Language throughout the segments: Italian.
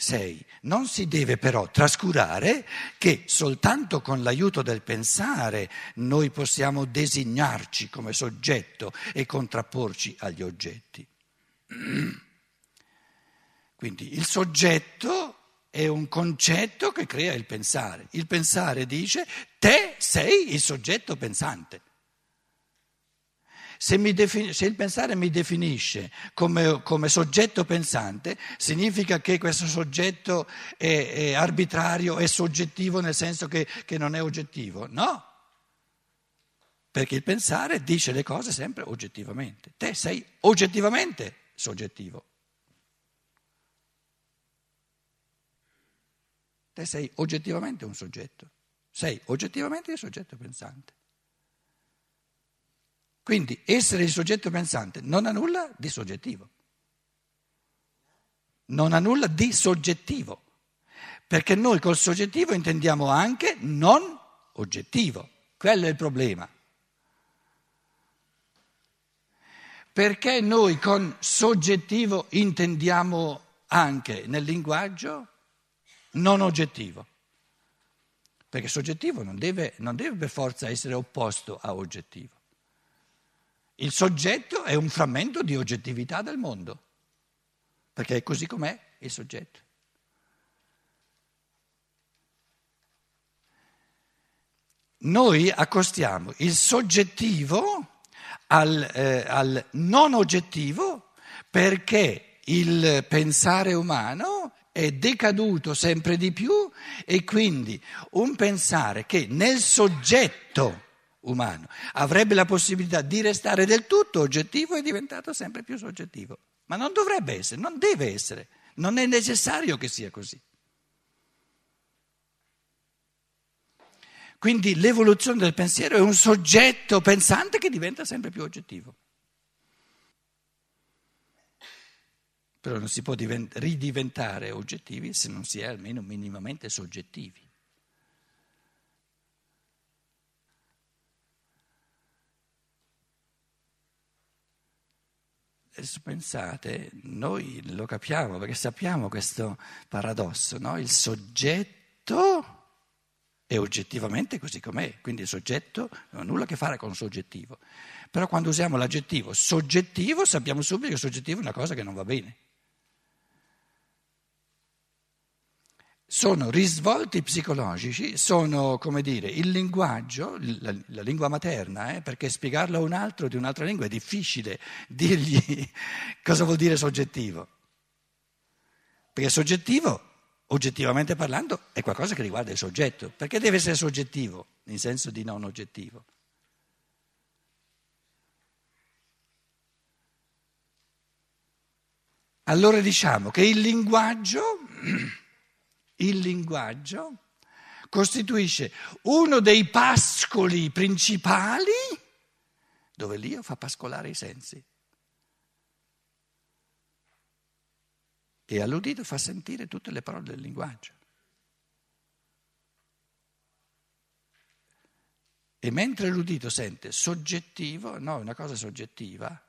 sei. Non si deve però trascurare che soltanto con l'aiuto del pensare noi possiamo designarci come soggetto e contrapporci agli oggetti. Quindi il soggetto è un concetto che crea il pensare. Il pensare dice te sei il soggetto pensante. Se, defin- se il pensare mi definisce come, come, soggetto pensante, significa che questo soggetto è, è arbitrario, è soggettivo nel senso che, che non è oggettivo. No, perché il pensare dice le cose sempre oggettivamente. Te sei oggettivamente soggettivo. Te sei oggettivamente un soggetto, sei oggettivamente il soggetto pensante. Quindi essere il soggetto pensante non ha nulla di soggettivo, non ha nulla di soggettivo, perché noi col soggettivo intendiamo anche non oggettivo, quello è il problema. Perché noi con soggettivo intendiamo anche nel linguaggio non oggettivo. Perché soggettivo non deve, non deve per forza essere opposto a oggettivo. Il soggetto è un frammento di oggettività del mondo, perché è così com'è il soggetto. Noi accostiamo il soggettivo al, eh, al non oggettivo perché il pensare umano è decaduto sempre di più e quindi un pensare che nel soggetto umano avrebbe la possibilità di restare del tutto oggettivo è diventato sempre più soggettivo. Ma non dovrebbe essere, non deve essere, non è necessario che sia così. Quindi l'evoluzione del pensiero è un soggetto pensante che diventa sempre più oggettivo. Però non si può divent- ridiventare oggettivi se non si è almeno minimamente soggettivi. Pensate, noi lo capiamo perché sappiamo questo paradosso, no? Il soggetto è oggettivamente così com'è, quindi il soggetto non ha nulla a che fare con soggettivo. Però quando usiamo l'aggettivo soggettivo sappiamo subito che il soggettivo è una cosa che non va bene. Sono risvolti psicologici, sono come dire il linguaggio, la, la lingua materna, eh, perché spiegarlo a un altro di un'altra lingua è difficile dirgli cosa vuol dire soggettivo. Perché soggettivo, oggettivamente parlando, è qualcosa che riguarda il soggetto. Perché deve essere soggettivo, in senso di non oggettivo? Allora diciamo che il linguaggio il linguaggio costituisce uno dei pascoli principali dove l'io fa pascolare i sensi. E all'udito fa sentire tutte le parole del linguaggio. E mentre l'udito sente soggettivo, no, è una cosa soggettiva,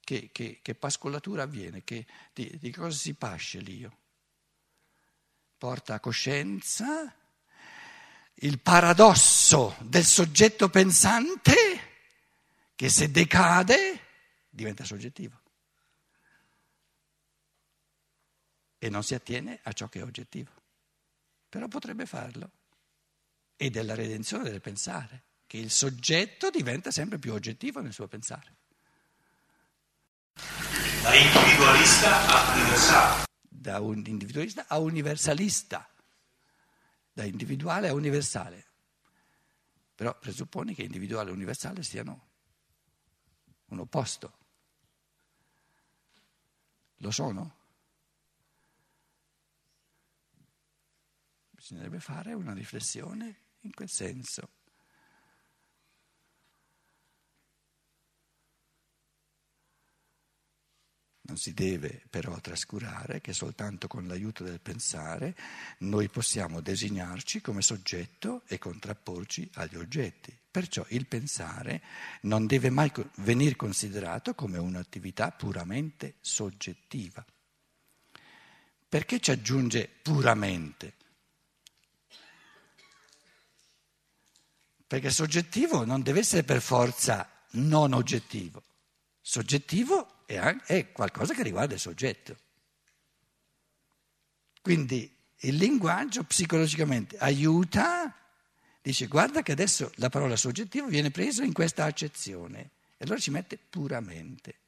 che, che, che pascolatura avviene, che, di, di cosa si pasce l'io? Porta a coscienza il paradosso del soggetto pensante che se decade diventa soggettivo e non si attiene a ciò che è oggettivo. Però potrebbe farlo. Ed è la redenzione del pensare, che il soggetto diventa sempre più oggettivo nel suo pensare. Da individualista a universale da un individualista a universalista, da individuale a universale. Però presuppone che individuale e universale siano un opposto. Lo sono? Bisognerebbe fare una riflessione in quel senso. Non si deve però trascurare che soltanto con l'aiuto del pensare noi possiamo designarci come soggetto e contrapporci agli oggetti. Perciò il pensare non deve mai venire considerato come un'attività puramente soggettiva. perché ci aggiunge puramente? Perché soggettivo non deve essere per forza non oggettivo. Soggettivo è, qualcosa che riguarda il soggetto. Quindi il linguaggio psicologicamente aiuta, dice guarda che adesso la parola soggettivo viene presa in questa accezione e allora ci mette puramente.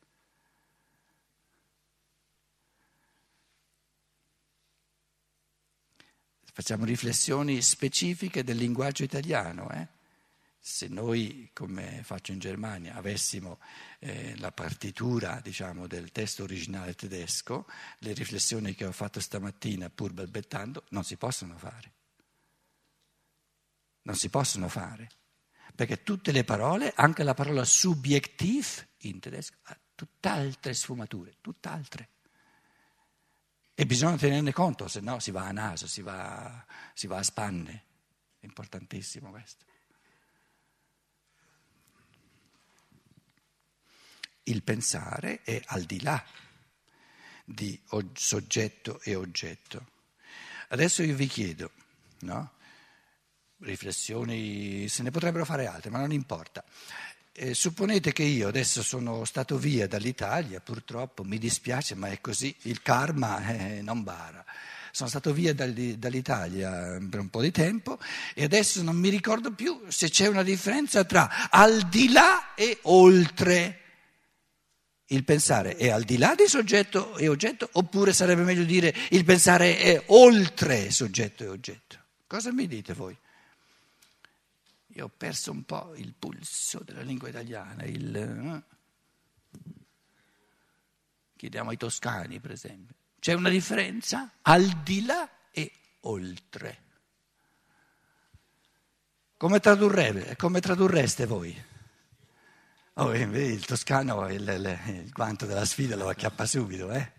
Facciamo riflessioni specifiche del linguaggio italiano. Eh? Se noi, come faccio in Germania, avessimo eh, la partitura diciamo, del testo originale tedesco, le riflessioni che ho fatto stamattina pur balbettando non si possono fare. Non si possono fare. Perché tutte le parole, anche la parola subjektiv in tedesco, ha tutt'altre sfumature, tutt'altre. E bisogna tenerne conto, se no si va a naso, si va, si va a spanne. È importantissimo questo. Il pensare è al di là di soggetto e oggetto. Adesso io vi chiedo, no? riflessioni, se ne potrebbero fare altre, ma non importa. Eh, supponete che io adesso sono stato via dall'Italia, purtroppo mi dispiace, ma è così, il karma eh, non bara. Sono stato via dall'Italia per un po' di tempo e adesso non mi ricordo più se c'è una differenza tra al di là e oltre. Il pensare è al di là di soggetto e oggetto oppure sarebbe meglio dire il pensare è oltre soggetto e oggetto? Cosa mi dite voi? Io ho perso un po' il pulso della lingua italiana, il... Eh? Chiediamo ai toscani, per esempio. C'è una differenza al di là e oltre. Come, come tradurreste voi? Oh, il toscano il, il, il guanto della sfida lo acchiappa subito, eh?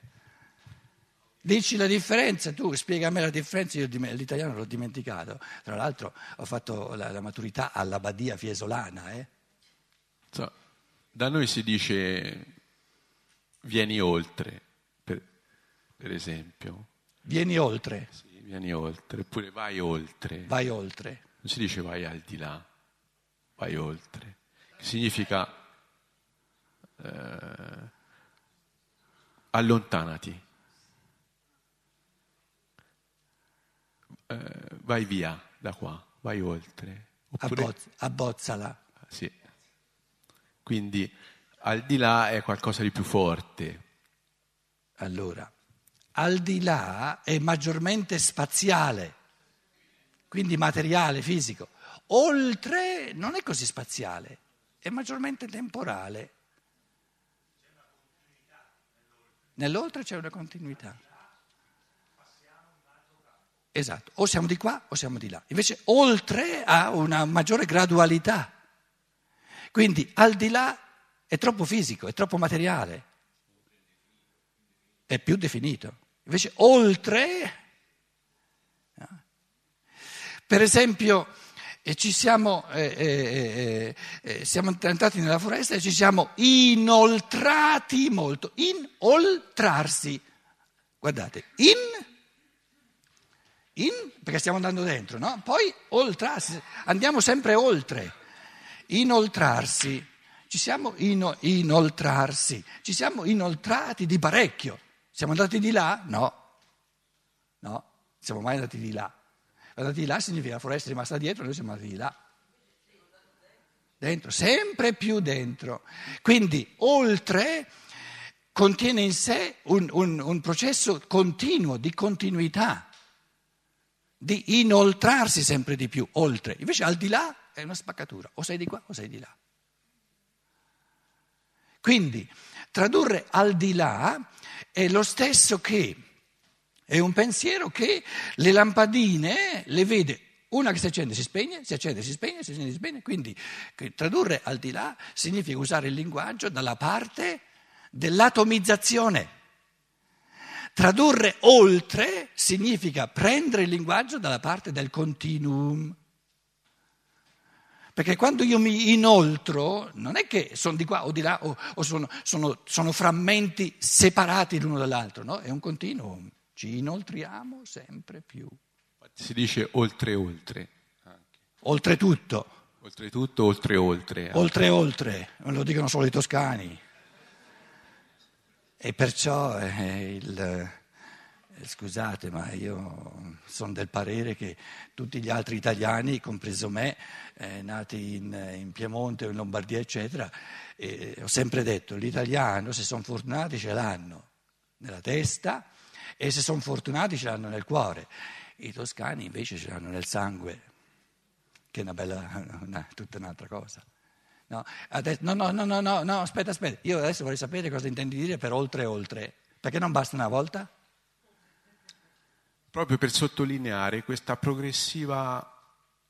Dici la differenza, tu spiega a me la differenza, io l'italiano l'ho dimenticato. Tra l'altro ho fatto la, la maturità alla Badia Fiesolana. Eh? So, da noi si dice vieni oltre, per, per esempio. Vieni oltre? Sì, vieni oltre, oppure vai oltre. Vai oltre. Non si dice vai al di là, vai oltre. Che significa eh, allontanati. eh, vai via da qua, vai oltre. Oppure... Abbozz- abbozzala. Sì. Quindi al di là è qualcosa di più forte. Allora, al di là è maggiormente spaziale, quindi materiale, fisico. Oltre non è così spaziale, è maggiormente temporale. Nell'oltre c'è una continuità. Esatto, o siamo di qua o siamo di là. Invece oltre ha una maggiore gradualità. Quindi al di là è troppo fisico, è troppo materiale, è più definito. Invece oltre, per esempio, ci siamo, eh, eh, eh, siamo entrati nella foresta e ci siamo inoltrati molto. Inoltrarsi. Guardate, in in, perché stiamo andando dentro, no? Poi oltrarsi, andiamo sempre oltre, inoltrarsi, ci siamo in, inoltrarsi, ci siamo inoltrati di parecchio. Siamo andati di là? No, no, siamo mai andati di là. Andati di là significa la foresta è rimasta dietro, noi siamo andati di là. Dentro, sempre più dentro. Quindi oltre contiene in sé un, un, un processo continuo, di continuità di inoltrarsi sempre di più, oltre. Invece al di là è una spaccatura, o sei di qua o sei di là. Quindi tradurre al di là è lo stesso che, è un pensiero che le lampadine le vede una che si accende si spegne, si accende si spegne, si accende si spegne, quindi tradurre al di là significa usare il linguaggio dalla parte dell'atomizzazione. Tradurre oltre significa prendere il linguaggio dalla parte del continuum. Perché quando io mi inoltro, non è che sono di qua o di là o, o sono, sono, sono, frammenti separati l'uno dall'altro, no? È un continuum. Ci inoltriamo sempre più. Si dice oltre oltre. Oltretutto, Oltretutto, oltre oltre. oltre oltre, non lo dicono solo i toscani. E perciò eh, il, eh, scusate, ma io sono del parere che tutti gli altri italiani, compreso me, eh, nati in, in Piemonte o in Lombardia, eccetera, eh, ho sempre detto, l'italiano, se sono fortunati, ce l'hanno nella testa e se sono fortunati ce l'hanno nel cuore. I toscani invece ce l'hanno nel sangue, che è una bella, una, tutta un'altra cosa. No, adesso, no, no, no, no, no, no, aspetta, aspetta, io adesso vorrei sapere cosa intendi dire per oltre oltre, perché non basta una volta? Proprio per sottolineare questa progressiva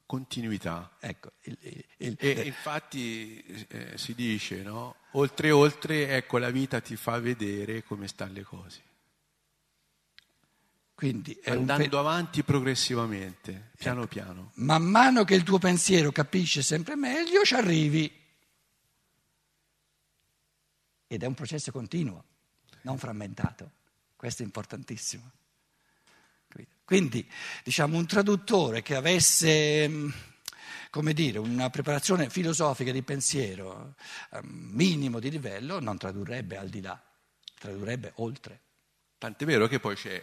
continuità. Ecco, il, il, il, E infatti eh, si dice, no? Oltre oltre, ecco, la vita ti fa vedere come stanno le cose. Quindi Andando pe- avanti progressivamente, piano piano. man mano che il tuo pensiero capisce sempre meglio, ci arrivi. Ed è un processo continuo, non frammentato. Questo è importantissimo. Quindi, diciamo, un traduttore che avesse, mh, come dire, una preparazione filosofica di pensiero eh, minimo di livello, non tradurrebbe al di là, tradurrebbe oltre. Tant'è vero che poi c'è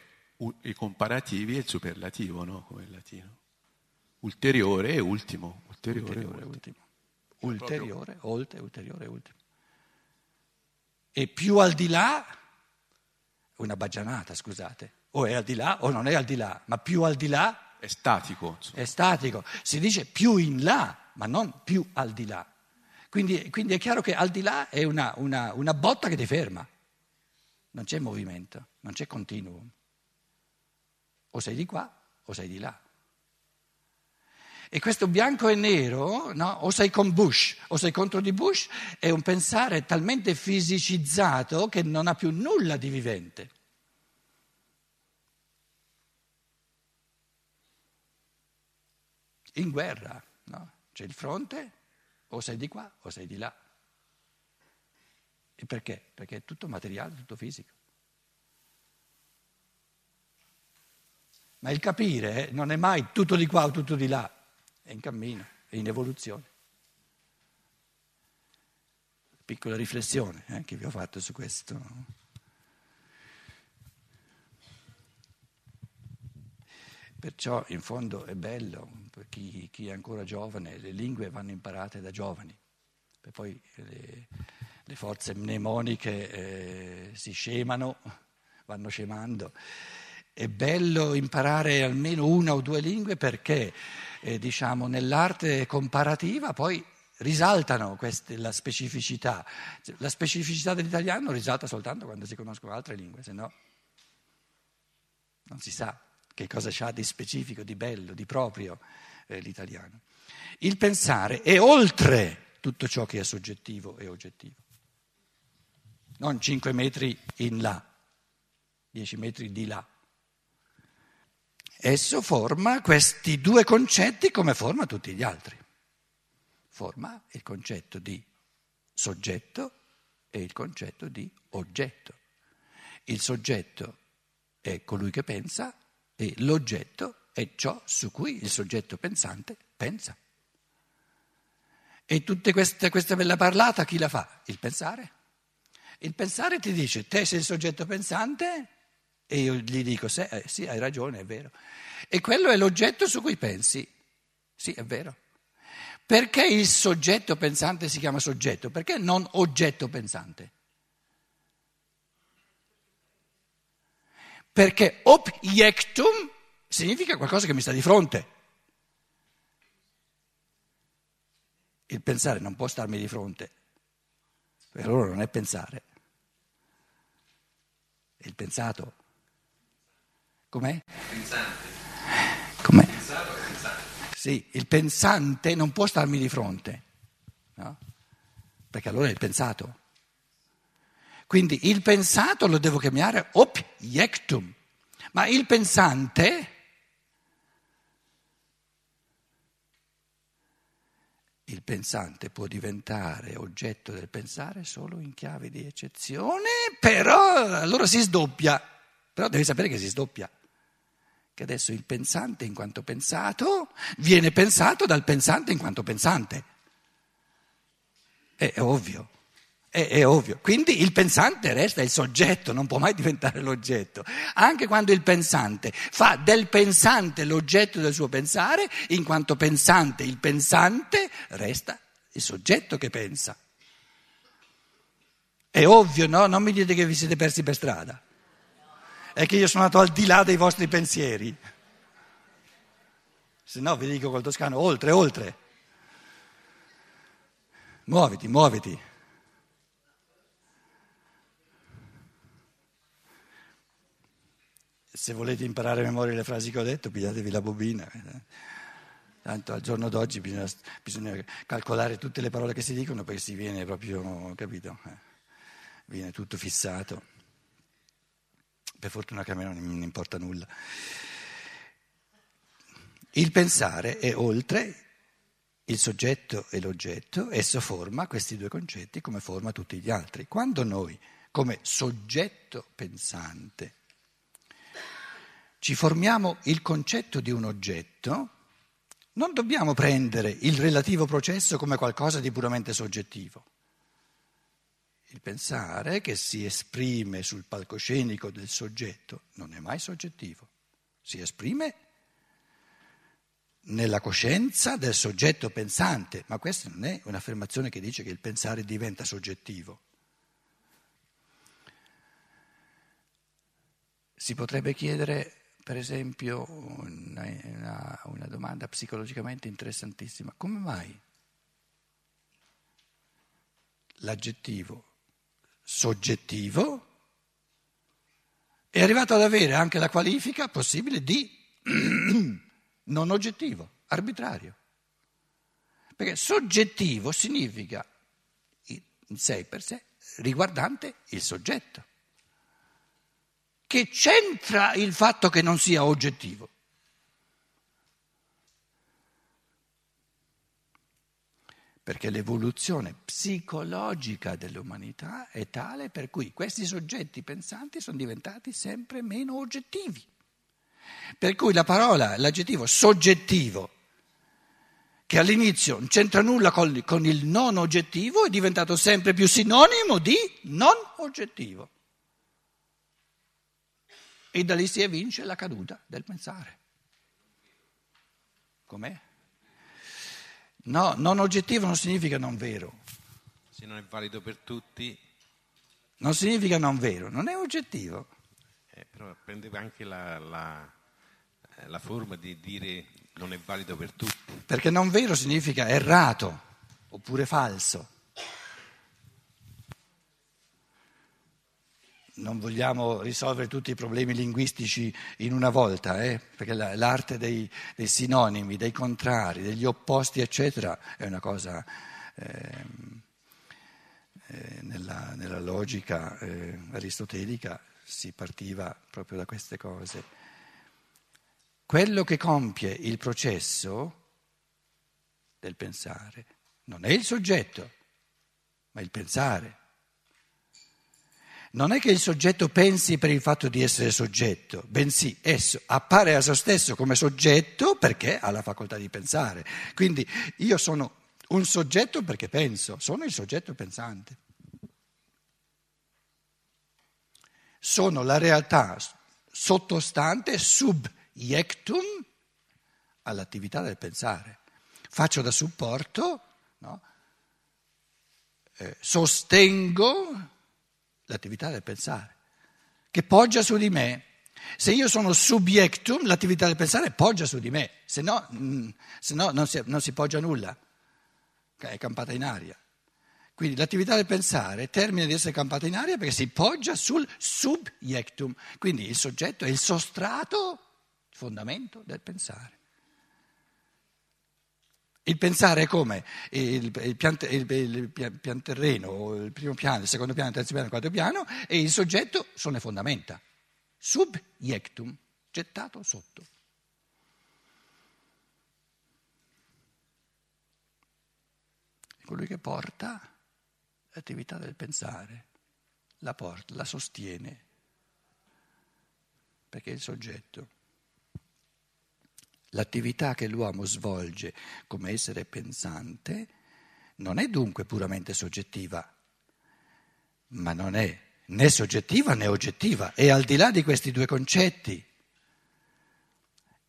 i comparativi e il superlativo, no? Come in latino. Ulteriore e ultimo. Ulteriore, e Ulteriore, ultimo. Ulteriore, oltre, ulteriore, ultimo. E più al di là, una baggianata, scusate, o è al di là o non è al di là, ma più al di là È statico. insomma. è statico. Si dice più in là, ma non più al di là. Quindi, quindi è chiaro che al di là è una, una- una botta che ti ferma. Non c'è movimento, non c'è continuum. O sei di qua o sei di là. E questo bianco e nero, no? o sei con Bush o sei contro di Bush, è un pensare talmente fisicizzato che non ha più nulla di vivente. In guerra, no? c'è il fronte, o sei di qua o sei di là. E perché? Perché è tutto materiale, tutto fisico. Ma il capire non è mai tutto di qua o tutto di là, è in cammino, è in evoluzione. Piccola riflessione eh, che vi ho fatto su questo. Perciò in fondo è bello, per chi, chi è ancora giovane, le lingue vanno imparate da giovani, e poi le, le forze mnemoniche eh, si scemano, vanno scemando. È bello imparare almeno una o due lingue perché, eh, diciamo, nell'arte comparativa poi risaltano queste, la specificità. La specificità dell'italiano risalta soltanto quando si conoscono altre lingue, se no non si sa che cosa c'ha di specifico, di bello, di proprio eh, l'italiano. Il pensare è oltre tutto ciò che è soggettivo e oggettivo. Non 5 metri in là, 10 metri di là. Esso forma questi due concetti come forma tutti gli altri. Forma il concetto di soggetto e il concetto di oggetto. Il soggetto è colui che pensa e l'oggetto è ciò su cui il soggetto pensante pensa. E tutta questa, questa bella parlata chi la fa? Il pensare. Il pensare ti dice, te sei il soggetto pensante e io gli dico, sì, eh, sì, hai ragione, è vero. E quello è l'oggetto su cui pensi. Sì, è vero. Perché il soggetto pensante si chiama soggetto? Perché non oggetto pensante? Perché objectum significa qualcosa che mi sta di fronte. Il pensare non può starmi di fronte, per loro non è pensare. È il pensato. Com'è? Pensante. Com'è? Pensato pensante. Sì, il pensante non può starmi di fronte, no? perché allora è il pensato. Quindi il pensato lo devo chiamare objectum, ma il pensante, il pensante può diventare oggetto del pensare solo in chiave di eccezione, però allora si sdoppia. Però devi sapere che si sdoppia, che adesso il pensante in quanto pensato viene pensato dal pensante in quanto pensante. È, è ovvio. È, è, ovvio. Quindi il pensante resta il soggetto, non può mai diventare l'oggetto. Anche quando il pensante fa del pensante l'oggetto del suo pensare, in quanto pensante il pensante resta il soggetto che pensa. È ovvio, no? Non mi dite che vi siete persi per strada è che io sono andato al di là dei vostri pensieri. Se no vi dico col toscano, oltre, oltre. Muoviti, muoviti. Se volete imparare a memoria le frasi che ho detto, pigliatevi la bobina. Tanto al giorno d'oggi bisogna, bisogna calcolare tutte le parole che si dicono perché si viene proprio, capito? Eh, viene tutto fissato. Per fortuna che a me non importa nulla. Il pensare è oltre il soggetto e l'oggetto, esso forma questi due concetti come forma tutti gli altri. Quando noi, come soggetto pensante, ci formiamo il concetto di un oggetto, non dobbiamo prendere il relativo processo come qualcosa di puramente soggettivo. Il pensare che si esprime sul palcoscenico del soggetto non è mai soggettivo, si esprime nella coscienza del soggetto pensante, ma questa non è un'affermazione che dice che il pensare diventa soggettivo. Si potrebbe chiedere, per esempio, una, una, una domanda psicologicamente interessantissima, come mai l'aggettivo soggettivo, è arrivato ad avere anche la qualifica possibile di non oggettivo, arbitrario. Perché soggettivo significa in sé per sé riguardante il soggetto, che c'entra il fatto che non sia oggettivo. Perché l'evoluzione psicologica dell'umanità è tale per cui questi soggetti pensanti sono diventati sempre meno oggettivi. Per cui la parola, l'aggettivo soggettivo, che all'inizio non c'entra nulla con, con il non oggettivo, è diventato sempre più sinonimo di non oggettivo. E da lì si evince la caduta del pensare. Com'è? No, non oggettivo non significa non vero. Se non è valido per tutti. Non significa non vero, non è oggettivo. Eh, però prendeva anche la, la, eh, la forma di dire non è valido per tutti. Perché non vero significa errato oppure falso. Non vogliamo risolvere tutti i problemi linguistici in una volta, eh? perché l'arte dei, dei, sinonimi, dei contrari, degli opposti, eccetera, è una cosa eh, eh, nella, nella, logica eh, aristotelica si partiva proprio da queste cose. Quello che compie il processo del pensare non è il soggetto, ma il pensare. Non è che il soggetto pensi per il fatto di essere soggetto, bensì esso appare a se stesso come soggetto perché ha la facoltà di pensare. Quindi io sono un soggetto perché penso, sono il soggetto pensante. Sono la realtà sottostante, subiectum all'attività del pensare. Faccio da supporto, no? eh, sostengo l'attività del pensare, che poggia su di me. Se io sono subiectum, l'attività del pensare poggia su di me, se no, mm, se no non, si, non si poggia nulla, è campata in aria. Quindi l'attività del pensare termina di essere campata in aria perché si poggia sul subiectum, quindi il soggetto è il sostrato, il fondamento del pensare. Il pensare è come il, il, pian, il, il pian terreno, il primo piano, il secondo piano, il terzo piano, il quarto piano, e il soggetto sono le fondamenta. Subiectum, gettato sotto. Colui che porta l'attività del pensare, la porta, la sostiene. perché è il soggetto. L'attività che l'uomo svolge come essere pensante non è dunque puramente soggettiva, ma non è né soggettiva né oggettiva, è al di là di questi due concetti.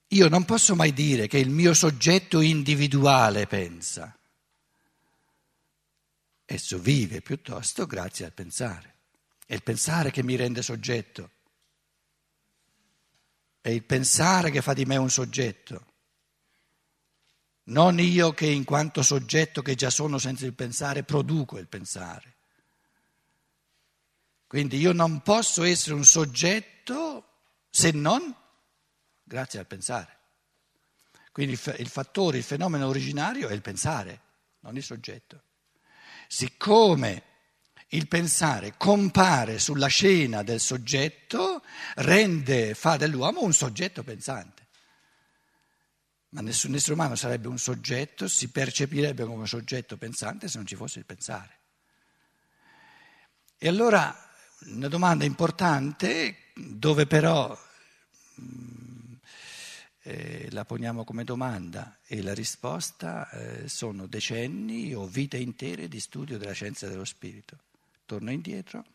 Io non posso mai dire che il mio soggetto individuale pensa. Esso vive piuttosto grazie al pensare. È il pensare che mi rende soggetto. È il pensare che fa di me un soggetto. Non io che in quanto soggetto che già sono senza il pensare produco il pensare. Quindi io non posso essere un soggetto se non grazie al pensare. Quindi il fattore, il fenomeno originario è il pensare, non il soggetto. Siccome il pensare compare sulla scena del soggetto, rende, fa dell'uomo un soggetto pensante. Ma nessun essere umano sarebbe un soggetto, si percepirebbe come soggetto pensante se non ci fosse il pensare. E allora una domanda importante, dove però mm, eh, la poniamo come domanda e la risposta eh, sono decenni o vite intere di studio della scienza dello spirito. Torno indietro.